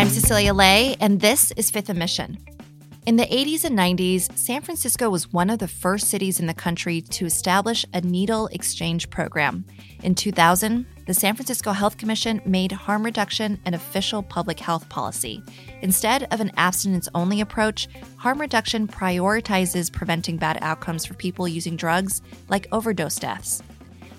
I'm Cecilia Lei, and this is Fifth & Mission. In the 80s and 90s, San Francisco was one of the first cities in the country to establish a needle exchange program. In 2000, the San Francisco Health Commission made harm reduction an official public health policy. Instead of an abstinence only approach, harm reduction prioritizes preventing bad outcomes for people using drugs, like overdose deaths.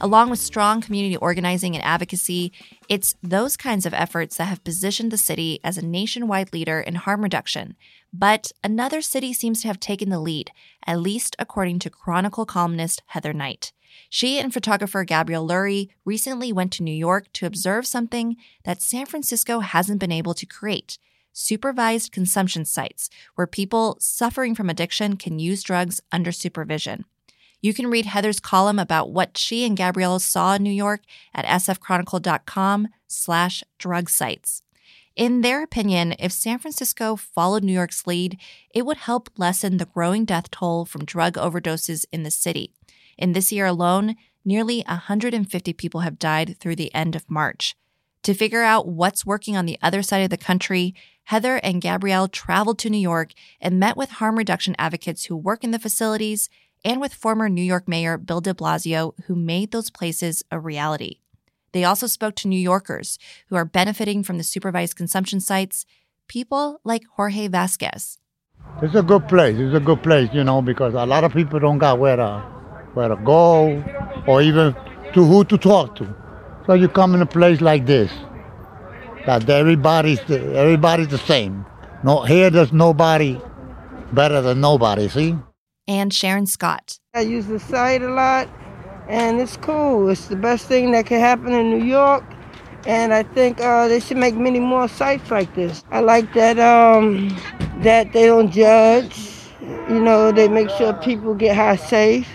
Along with strong community organizing and advocacy, it's those kinds of efforts that have positioned the city as a nationwide leader in harm reduction. But another city seems to have taken the lead, at least according to Chronicle columnist Heather Knight. She and photographer Gabrielle Lurie recently went to New York to observe something that San Francisco hasn't been able to create supervised consumption sites where people suffering from addiction can use drugs under supervision. You can read Heather's column about what she and Gabrielle saw in New York at sfchronicle.com slash drug sites. In their opinion, if San Francisco followed New York's lead, it would help lessen the growing death toll from drug overdoses in the city. In this year alone, nearly 150 people have died through the end of March. To figure out what's working on the other side of the country, Heather and Gabrielle traveled to New York and met with harm reduction advocates who work in the facilities and with former New York Mayor Bill de Blasio, who made those places a reality. They also spoke to New Yorkers who are benefiting from the supervised consumption sites, people like Jorge Vasquez. It's a good place. It's a good place, you know, because a lot of people don't got where to, where to go or even to who to talk to. So you come in a place like this, that everybody's the, everybody's the same. No, here there's nobody better than nobody, see? And Sharon Scott. I use the site a lot, and it's cool. It's the best thing that could happen in New York, and I think uh, they should make many more sites like this. I like that um, that they don't judge. You know, they make sure people get high safe.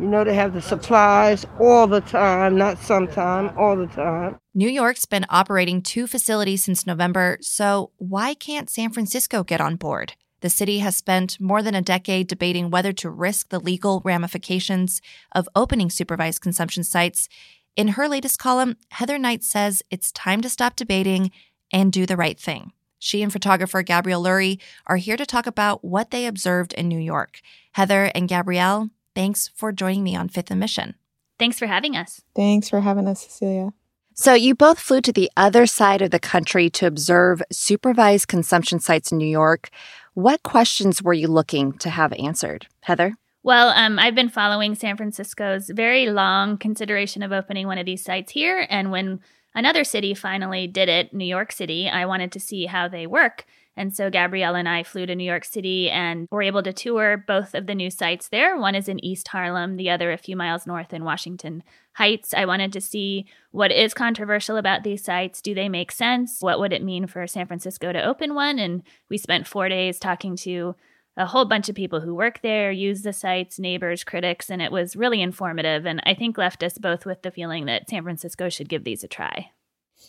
You know, they have the supplies all the time, not sometime, all the time. New York's been operating two facilities since November, so why can't San Francisco get on board? The city has spent more than a decade debating whether to risk the legal ramifications of opening supervised consumption sites. In her latest column, Heather Knight says it's time to stop debating and do the right thing. She and photographer Gabrielle Lurie are here to talk about what they observed in New York. Heather and Gabrielle, thanks for joining me on Fifth & Mission. Thanks for having us. Thanks for having us, Cecilia. So, you both flew to the other side of the country to observe supervised consumption sites in New York. What questions were you looking to have answered? Heather? Well, um, I've been following San Francisco's very long consideration of opening one of these sites here. And when another city finally did it, New York City, I wanted to see how they work. And so Gabrielle and I flew to New York City and were able to tour both of the new sites there. One is in East Harlem, the other a few miles north in Washington Heights. I wanted to see what is controversial about these sites. Do they make sense? What would it mean for San Francisco to open one? And we spent four days talking to a whole bunch of people who work there, use the sites, neighbors, critics, and it was really informative. And I think left us both with the feeling that San Francisco should give these a try.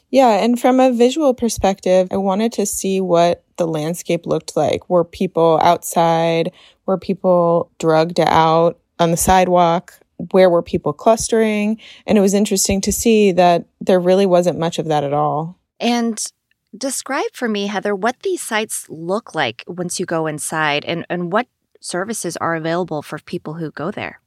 Yeah, and from a visual perspective, I wanted to see what the landscape looked like. Were people outside? Were people drugged out on the sidewalk? Where were people clustering? And it was interesting to see that there really wasn't much of that at all. And describe for me, Heather, what these sites look like once you go inside and, and what services are available for people who go there.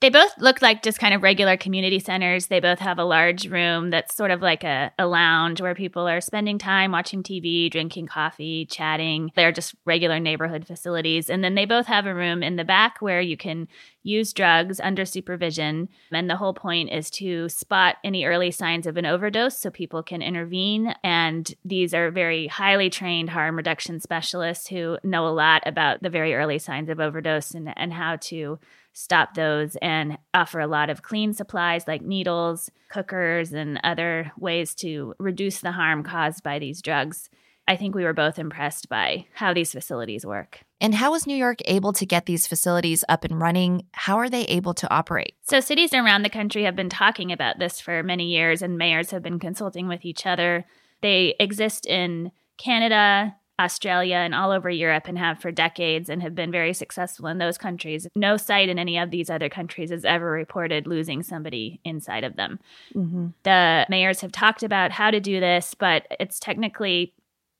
They both look like just kind of regular community centers. They both have a large room that's sort of like a, a lounge where people are spending time watching TV, drinking coffee, chatting. They're just regular neighborhood facilities. And then they both have a room in the back where you can use drugs under supervision. And the whole point is to spot any early signs of an overdose so people can intervene. And these are very highly trained harm reduction specialists who know a lot about the very early signs of overdose and, and how to stop those and offer a lot of clean supplies like needles, cookers, and other ways to reduce the harm caused by these drugs. I think we were both impressed by how these facilities work. And how was New York able to get these facilities up and running? How are they able to operate? So, cities around the country have been talking about this for many years, and mayors have been consulting with each other. They exist in Canada, Australia and all over Europe and have for decades and have been very successful in those countries. No site in any of these other countries has ever reported losing somebody inside of them. Mm-hmm. The mayors have talked about how to do this, but it's technically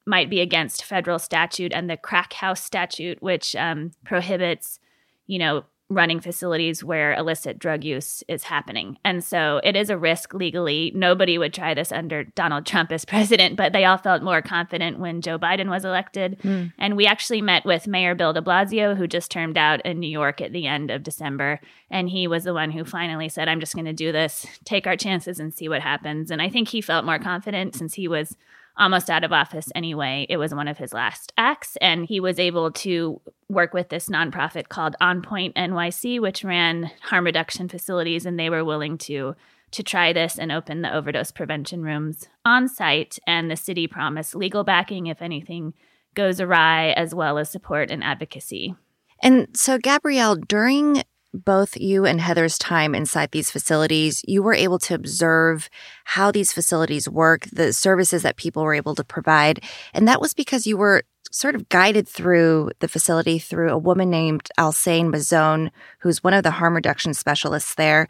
might be against federal statute and the crack house statute, which um, prohibits, you know, running facilities where illicit drug use is happening. And so it is a risk legally. Nobody would try this under Donald Trump as president, but they all felt more confident when Joe Biden was elected. Mm. And we actually met with Mayor Bill de Blasio, who just termed out in New York at the end of December. And he was the one who finally said, I'm just going to do this, take our chances and see what happens. And I think he felt more confident since he was almost out of office anyway. It was one of his last acts, and he was able to work with this nonprofit called On Point NYC, which ran harm reduction facilities, and they were willing to to try this and open the overdose prevention rooms on site. And the city promised legal backing if anything goes awry, as well as support and advocacy. And so, Gabrielle, during both you and Heather's time inside these facilities, you were able to observe how these facilities work, the services that people were able to provide. And that was because you were sort of guided through the facility through a woman named Alsane Mazone, who's one of the harm reduction specialists there.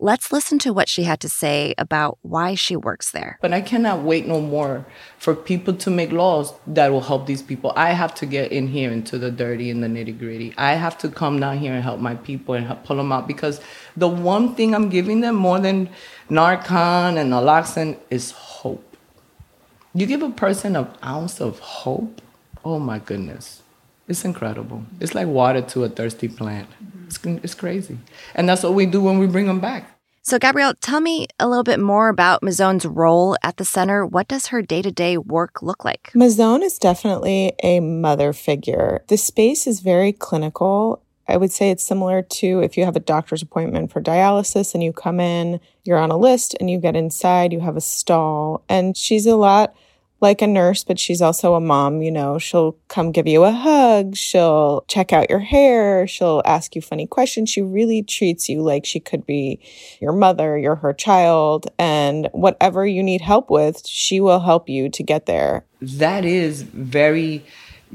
Let's listen to what she had to say about why she works there. But I cannot wait no more for people to make laws that will help these people. I have to get in here into the dirty and the nitty gritty. I have to come down here and help my people and help pull them out because the one thing I'm giving them more than Narcan and naloxone is hope. You give a person an ounce of hope, oh my goodness. It's incredible. It's like water to a thirsty plant. It's, it's crazy. And that's what we do when we bring them back. So, Gabrielle, tell me a little bit more about Mazone's role at the center. What does her day to day work look like? Mazone is definitely a mother figure. The space is very clinical. I would say it's similar to if you have a doctor's appointment for dialysis and you come in, you're on a list and you get inside, you have a stall. And she's a lot like a nurse, but she's also a mom. You know, she'll come give you a hug. She'll check out your hair. She'll ask you funny questions. She really treats you like she could be your mother, you're her child. And whatever you need help with, she will help you to get there. That is very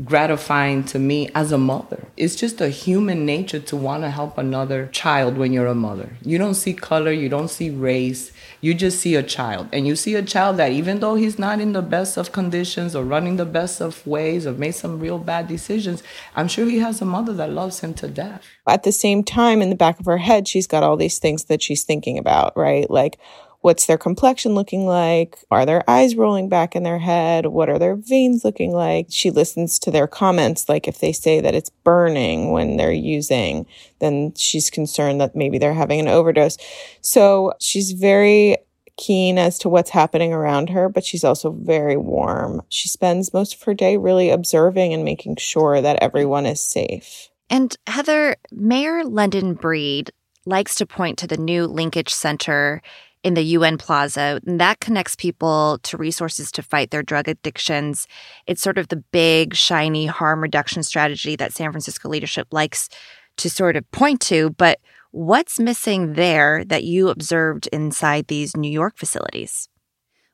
gratifying to me as a mother. It's just a human nature to want to help another child when you're a mother. You don't see color, you don't see race, you just see a child. And you see a child that even though he's not in the best of conditions or running the best of ways or made some real bad decisions, I'm sure he has a mother that loves him to death. At the same time, in the back of her head, she's got all these things that she's thinking about, right? Like, What's their complexion looking like? Are their eyes rolling back in their head? What are their veins looking like? She listens to their comments. Like if they say that it's burning when they're using, then she's concerned that maybe they're having an overdose. So she's very keen as to what's happening around her, but she's also very warm. She spends most of her day really observing and making sure that everyone is safe. And Heather, Mayor London Breed likes to point to the new linkage center in the UN Plaza. And that connects people to resources to fight their drug addictions. It's sort of the big, shiny harm reduction strategy that San Francisco leadership likes to sort of point to. But what's missing there that you observed inside these New York facilities?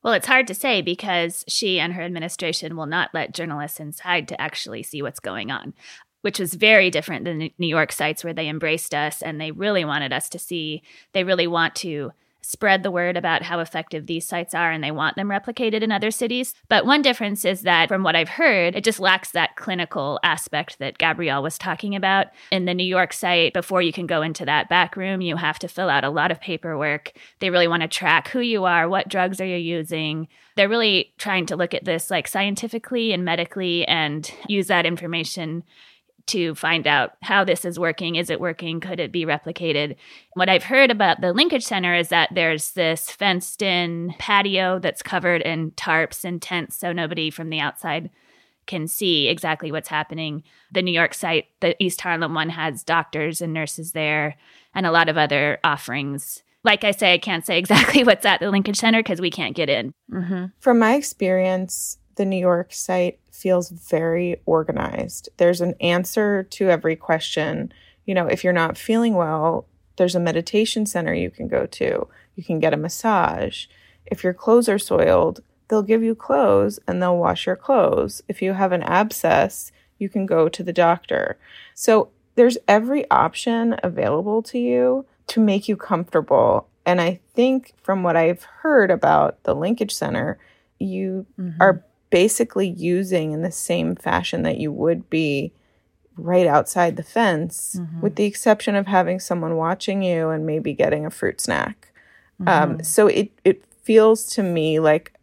Well, it's hard to say because she and her administration will not let journalists inside to actually see what's going on which was very different than the New York sites where they embraced us and they really wanted us to see. They really want to spread the word about how effective these sites are and they want them replicated in other cities. But one difference is that, from what I've heard, it just lacks that clinical aspect that Gabrielle was talking about. In the New York site, before you can go into that back room, you have to fill out a lot of paperwork. They really want to track who you are, what drugs are you using. They're really trying to look at this like scientifically and medically and use that information to find out how this is working. Is it working? Could it be replicated? What I've heard about the Linkage Center is that there's this fenced in patio that's covered in tarps and tents so nobody from the outside can see exactly what's happening. The New York site, the East Harlem one, has doctors and nurses there and a lot of other offerings. Like I say, I can't say exactly what's at the Linkage Center because we can't get in. Mm-hmm. From my experience, the New York site feels very organized. There's an answer to every question. You know, if you're not feeling well, there's a meditation center you can go to. You can get a massage. If your clothes are soiled, they'll give you clothes and they'll wash your clothes. If you have an abscess, you can go to the doctor. So there's every option available to you to make you comfortable. And I think from what I've heard about the Linkage Center, you mm-hmm. are basically using in the same fashion that you would be right outside the fence, mm-hmm. with the exception of having someone watching you and maybe getting a fruit snack. Um, mm-hmm. Um, so it, it feels to me like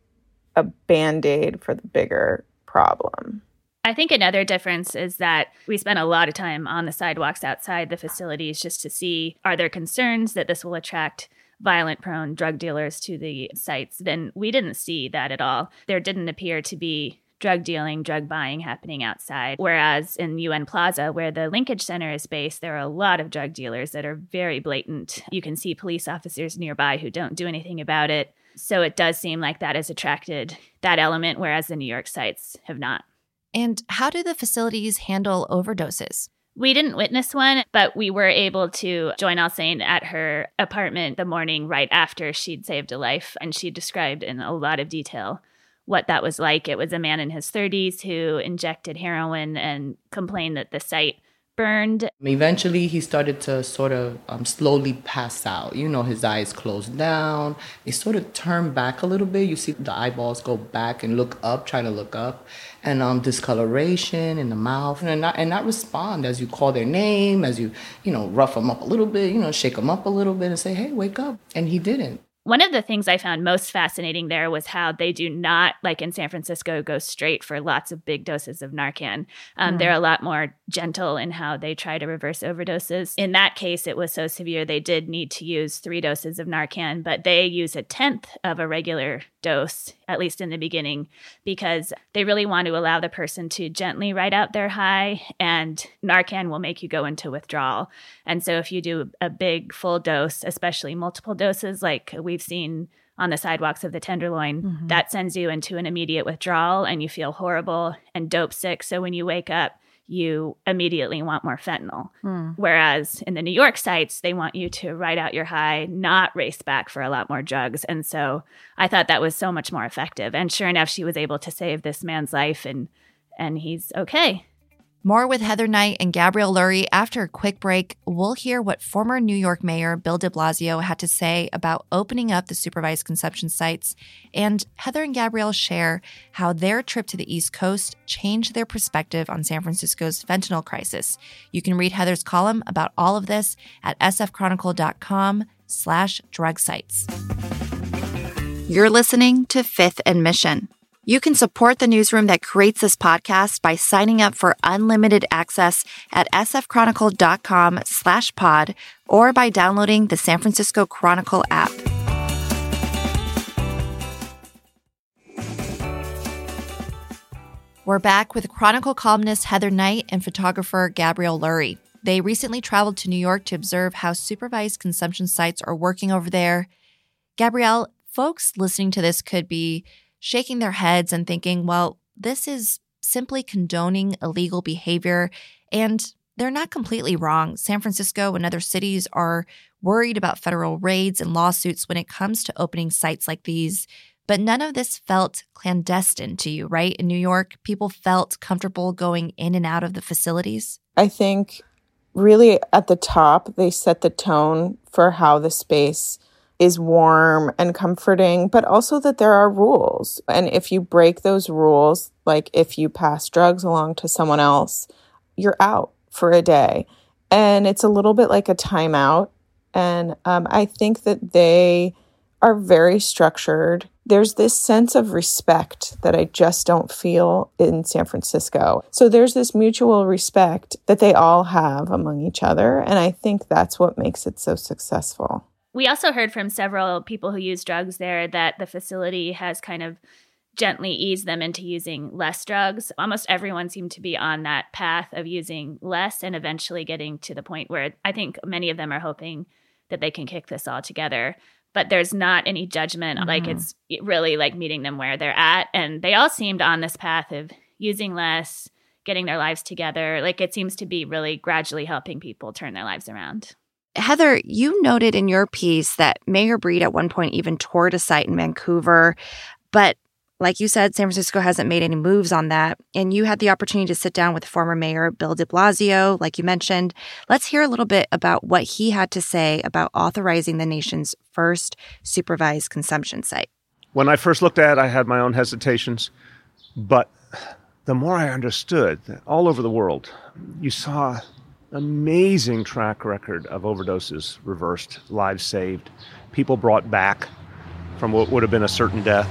a band aid for the bigger problem. I think another difference is that we spent a lot of time on the sidewalks outside the facilities just to see are there concerns that this will attract violent prone drug dealers to the sites. Then we didn't see that at all. There didn't appear to be drug dealing, drug buying happening outside. Whereas in UN Plaza, where the linkage center is based, there are a lot of drug dealers that are very blatant. You can see police officers nearby who don't do anything about it. So it does seem like that has attracted that element, whereas the New York sites have not. And how do the facilities handle overdoses? We didn't witness one, but we were able to join Al Alsain at her apartment the morning right after she'd saved a life. And she described in a lot of detail what that was like. It was a man in his 30s who injected heroin and complained that the site burned. Eventually, he started to sort of um, slowly pass out. You know, his eyes closed down. They sort of turned back a little bit. You see the eyeballs go back and look up, trying to look up, and um, discoloration in the mouth, and not and not respond as you call their name, as you you know rough them up a little bit, you know, shake them up a little bit, and say, "Hey, wake up!" And he didn't. One of the things I found most fascinating there was how they do not, like in San Francisco, go straight for lots of big doses of Narcan. Um, mm. They're a lot more gentle in how they try to reverse overdoses. In that case, it was so severe they did need to use three doses of Narcan, but they use a tenth of a regular dose, at least in the beginning, because they really want to allow the person to gently ride out their high, and Narcan will make you go into withdrawal. And so, if you do a big full dose, especially multiple doses, like we've seen on the sidewalks of the Tenderloin, mm-hmm. that sends you into an immediate withdrawal and you feel horrible and dope sick. So, when you wake up, you immediately want more fentanyl. Mm. Whereas in the New York sites, they want you to ride out your high, not race back for a lot more drugs. And so I thought that was so much more effective. And sure enough, she was able to save this man's life and and he's okay. More with Heather Knight and Gabrielle Lurie after a quick break. We'll hear what former New York Mayor Bill de Blasio had to say about opening up the supervised consumption sites. And Heather and Gabrielle share how their trip to the East Coast changed their perspective on San Francisco's fentanyl crisis. You can read Heather's column about all of this at sfchronicle.com slash drug sites. You're listening to Fifth and Mission. You can support the newsroom that creates this podcast by signing up for unlimited access at sfchronicle.com slash pod or by downloading the San Francisco Chronicle app. We're back with Chronicle columnist Heather Knight and photographer Gabrielle Lurie. They recently traveled to New York to observe how supervised consumption sites are working over there. Gabrielle, folks listening to this could be shaking their heads and thinking, well, this is simply condoning illegal behavior. And they're not completely wrong. San Francisco and other cities are worried about federal raids and lawsuits when it comes to opening sites like these. But none of this felt clandestine to you, right? In New York, people felt comfortable going in and out of the facilities. I think really at the top, they set the tone for how the space is warm and comforting, but also that there are rules. And if you break those rules, like if you pass drugs along to someone else, you're out for a day. And it's a little bit like a timeout. And um, I think that they are very structured. There's this sense of respect that I just don't feel in San Francisco. So there's this mutual respect that they all have among each other. And I think that's what makes it so successful. We also heard from several people who use drugs there that the facility has kind of gently eased them into using less drugs. Almost everyone seemed to be on that path of using less and eventually getting to the point where I think many of them are hoping that they can kick this all together. But there's not any judgment. Mm-hmm. Like it's really like meeting them where they're at. And they all seemed on this path of using less, getting their lives together. Like it seems to be really gradually helping people turn their lives around. Heather, you noted in your piece that Mayor Breed at one point even toured a site in Vancouver, but like you said, San Francisco hasn't made any moves on that. And you had the opportunity to sit down with former Mayor Bill de Blasio, like you mentioned. Let's hear a little bit about what he had to say about authorizing the nation's first supervised consumption site. When I first looked at it, I had my own hesitations. But the more I understood, all over the world, you saw amazing track record of overdoses reversed, lives saved, people brought back from what would have been a certain death,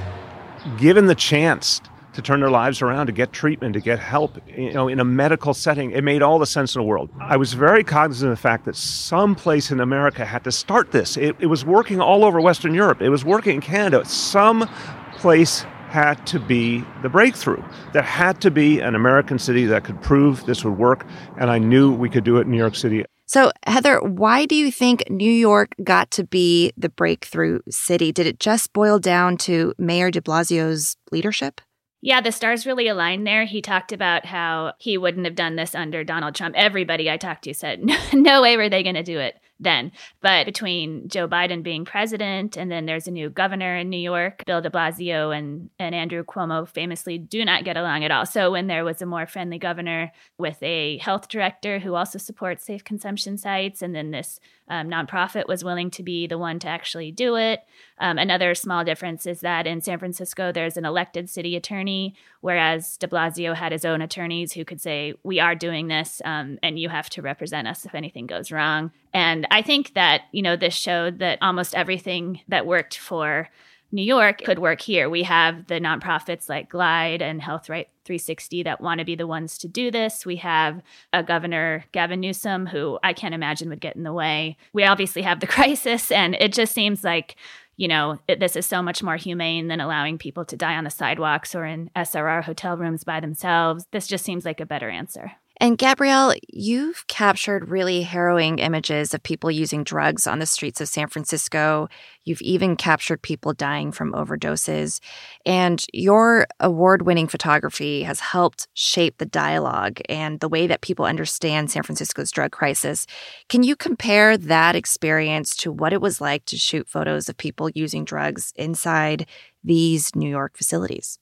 given the chance to turn their lives around, to get treatment, to get help, you know, in a medical setting. It made all the sense in the world. I was very cognizant of the fact that some place in America had to start this. It, it was working all over Western Europe. It was working in Canada. Some place had to be the breakthrough. There had to be an American city that could prove this would work, and I knew we could do it in New York City. So, Heather, why do you think New York got to be the breakthrough city? Did it just boil down to Mayor de Blasio's leadership? Yeah, the stars really aligned there. He talked about how he wouldn't have done this under Donald Trump. Everybody I talked to said, no way were they going to do it then. But between Joe Biden being president and then there's a new governor in New York, Bill de Blasio and, and Andrew Cuomo famously do not get along at all. So when there was a more friendly governor with a health director who also supports safe consumption sites, and then this um, nonprofit was willing to be the one to actually do it. Um, another small difference is that in San Francisco, there's an elected city attorney, whereas de Blasio had his own attorneys who could say, We are doing this, um, and you have to represent us if anything goes wrong. And I think that, you know, this showed that almost everything that worked for New York could work here. We have the nonprofits like Glide and Health Right 360 that want to be the ones to do this. We have a governor, Gavin Newsom, who I can't imagine would get in the way. We obviously have the crisis, and it just seems like you know, it, this is so much more humane than allowing people to die on the sidewalks or in SRO hotel rooms by themselves. This just seems like a better answer. And Gabrielle, you've captured really harrowing images of people using drugs on the streets of San Francisco. You've even captured people dying from overdoses. And your award winning photography has helped shape the dialogue and the way that people understand San Francisco's drug crisis. Can you compare that experience to what it was like to shoot photos of people using drugs inside these New York facilities?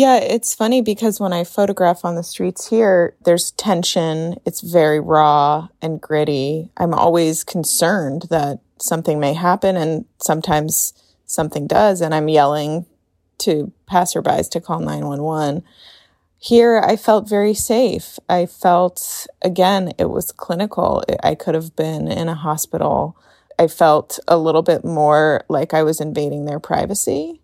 Yeah, it's funny because when I photograph on the streets here, there's tension. It's very raw and gritty. I'm always concerned that something may happen and sometimes something does and I'm yelling to passerbys to call 911. Here, I felt very safe. I felt, again, it was clinical. I could have been in a hospital. I felt a little bit more like I was invading their privacy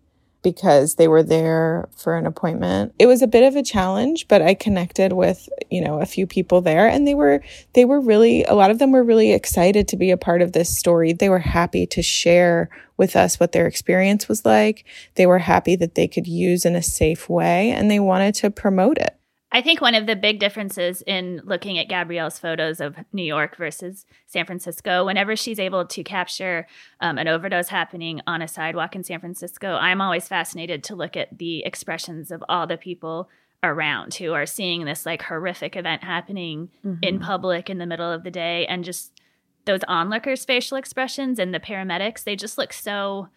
because they were there for an appointment. It was a bit of a challenge, but I connected with, you know, a few people there and they were they were really a lot of them were really excited to be a part of this story. They were happy to share with us what their experience was like. They were happy that they could use in a safe way and they wanted to promote it. I think one of the big differences in looking at Gabrielle's photos of New York versus San Francisco, whenever she's able to capture um, an overdose happening on a sidewalk in San Francisco, I'm always fascinated to look at the expressions of all the people around who are seeing this like horrific event happening mm-hmm. in public in the middle of the day and just those onlookers' facial expressions and the paramedics, they just look so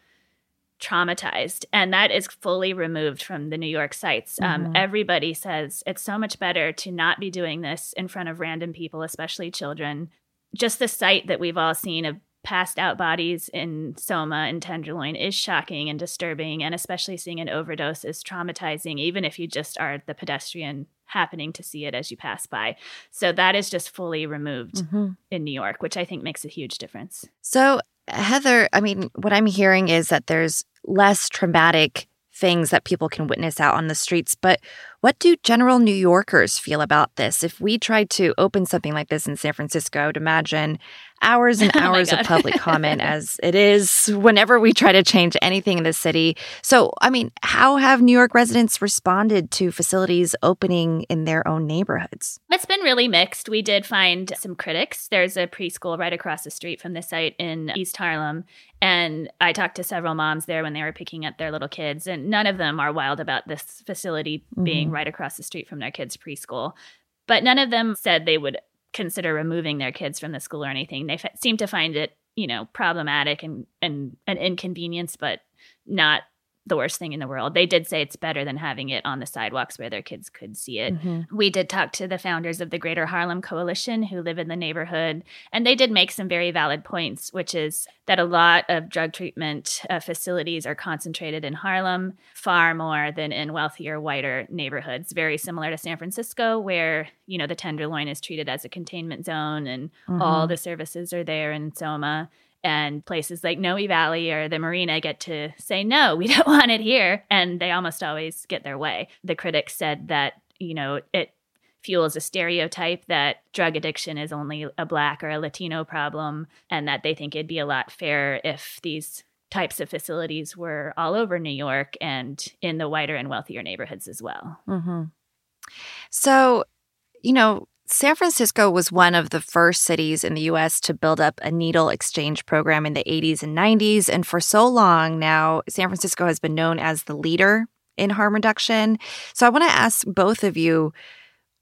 traumatized and that is fully removed from the new york sites um, mm-hmm. um, everybody says it's so much better to not be doing this in front of random people especially children just the sight that we've all seen of passed out bodies in soma and tenderloin is shocking and disturbing and especially seeing an overdose is traumatizing even if you just are the pedestrian happening to see it as you pass by so that is just fully removed mm-hmm. in new york which i think makes a huge difference so Heather, I mean, what I'm hearing is that there's less traumatic things that people can witness out on the streets. But what do general New Yorkers feel about this? If we tried to open something like this in San Francisco, I would imagine hours and oh hours oh of public comment as it is whenever we try to change anything in the city. So, I mean, how have New York residents responded to facilities opening in their own neighborhoods? It's been really mixed. We did find some critics. There's a preschool right across the street from the site in East Harlem. And I talked to several moms there when they were picking up their little kids, and none of them are wild about this facility mm-hmm. being Mm-hmm. right across the street from their kids' preschool. But none of them said they would consider removing their kids from the school or anything. They f- seem to find it, you know, problematic and, and an inconvenience, but not the worst thing in the world. They did say it's better than having it on the sidewalks where their kids could see it. Mm-hmm. We did talk to the founders of the Greater Harlem Coalition who live in the neighborhood, and they did make some very valid points, which is that a lot of drug treatment uh, facilities are concentrated in Harlem far more than in wealthier, whiter neighborhoods, very similar to San Francisco, where, you know, the Tenderloin is treated as a containment zone and mm-hmm. all the services are there in Soma and places like Noe Valley or the Marina get to say, no, we don't want it here. And they almost always get their way. The critics said that, you know, it fuels a stereotype that drug addiction is only a black or a Latino problem, and that they think it'd be a lot fairer if these types of facilities were all over New York and in the whiter and wealthier neighborhoods as well. Mm-hmm. So, you know, San Francisco was one of the first cities in the US to build up a needle exchange program in the 80s and 90s. And for so long now, San Francisco has been known as the leader in harm reduction. So I want to ask both of you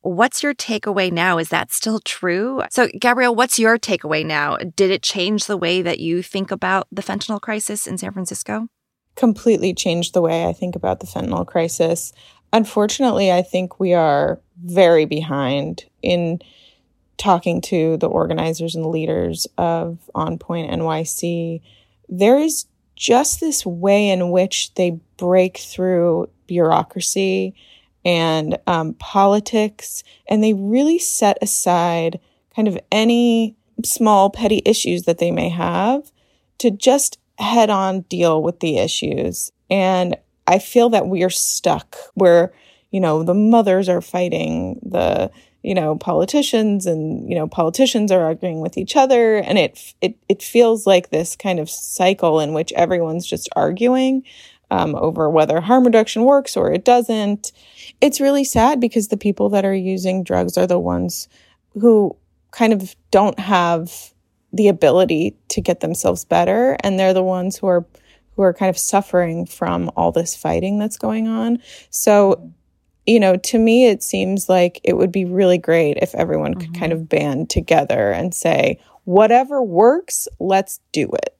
what's your takeaway now? Is that still true? So, Gabrielle, what's your takeaway now? Did it change the way that you think about the fentanyl crisis in San Francisco? Completely changed the way I think about the fentanyl crisis. Unfortunately, I think we are very behind in talking to the organizers and leaders of On Point NYC. There is just this way in which they break through bureaucracy and um, politics, and they really set aside kind of any small petty issues that they may have to just head on deal with the issues. And I feel that we are stuck where, you know, the mothers are fighting the, you know, politicians and, you know, politicians are arguing with each other. And it, it, it feels like this kind of cycle in which everyone's just arguing um, over whether harm reduction works or it doesn't. It's really sad because the people that are using drugs are the ones who kind of don't have the ability to get themselves better. And they're the ones who are who are kind of suffering from all this fighting that's going on. So, you know, to me, it seems like it would be really great if everyone mm-hmm. could kind of band together and say, whatever works, let's do it.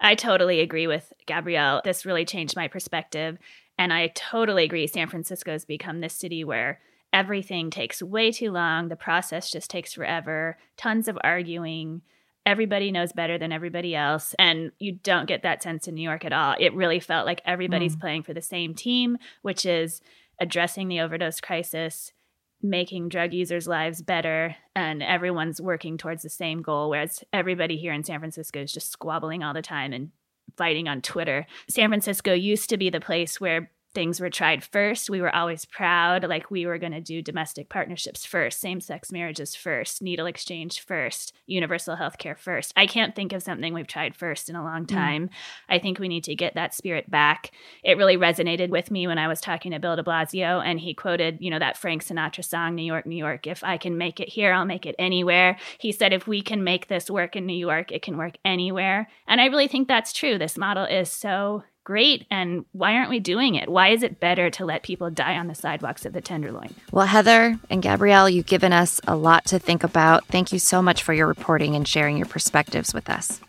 I totally agree with Gabrielle. This really changed my perspective. And I totally agree. San Francisco has become this city where everything takes way too long. The process just takes forever, tons of arguing everybody knows better than everybody else and you don't get that sense in New York at all. It really felt like everybody's mm. playing for the same team, which is addressing the overdose crisis, making drug users' lives better, and everyone's working towards the same goal whereas everybody here in San Francisco is just squabbling all the time and fighting on Twitter. San Francisco used to be the place where things were tried first. We were always proud, like we were going to do domestic partnerships first, same sex marriages first, needle exchange first, universal health care first. I can't think of something we've tried first in a long mm. time. Mm. I think we need to get that spirit back. It really resonated with me when I was talking to Bill de Blasio, and he quoted, you know, that Frank Sinatra song, New York, New York. If I can make it here, I'll make it anywhere. He said, if we can make this work in New York, it can work anywhere. And I really think that's true. This model is so great and why aren't we doing it? Why is it better to let people die on the sidewalks of the tenderloin? Well heather and gabrielle you've given us a lot to think about. Thank you so much for your reporting and sharing your perspectives with us.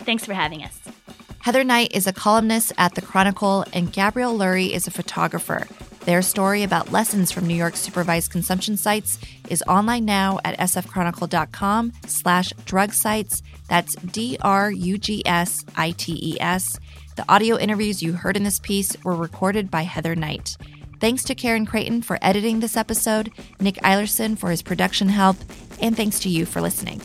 Thanks for having us. Heather knight is a columnist at the chronicle and gabrielle lurie is a photographer. Their story about lessons from new york's supervised consumption sites is online now at sfchronicle.com slash drug sites. That's d-r-u-g-s-i-t-e-s the audio interviews you heard in this piece were recorded by Heather Knight. Thanks to Karen Creighton for editing this episode, Nick Eilerson for his production help, and thanks to you for listening.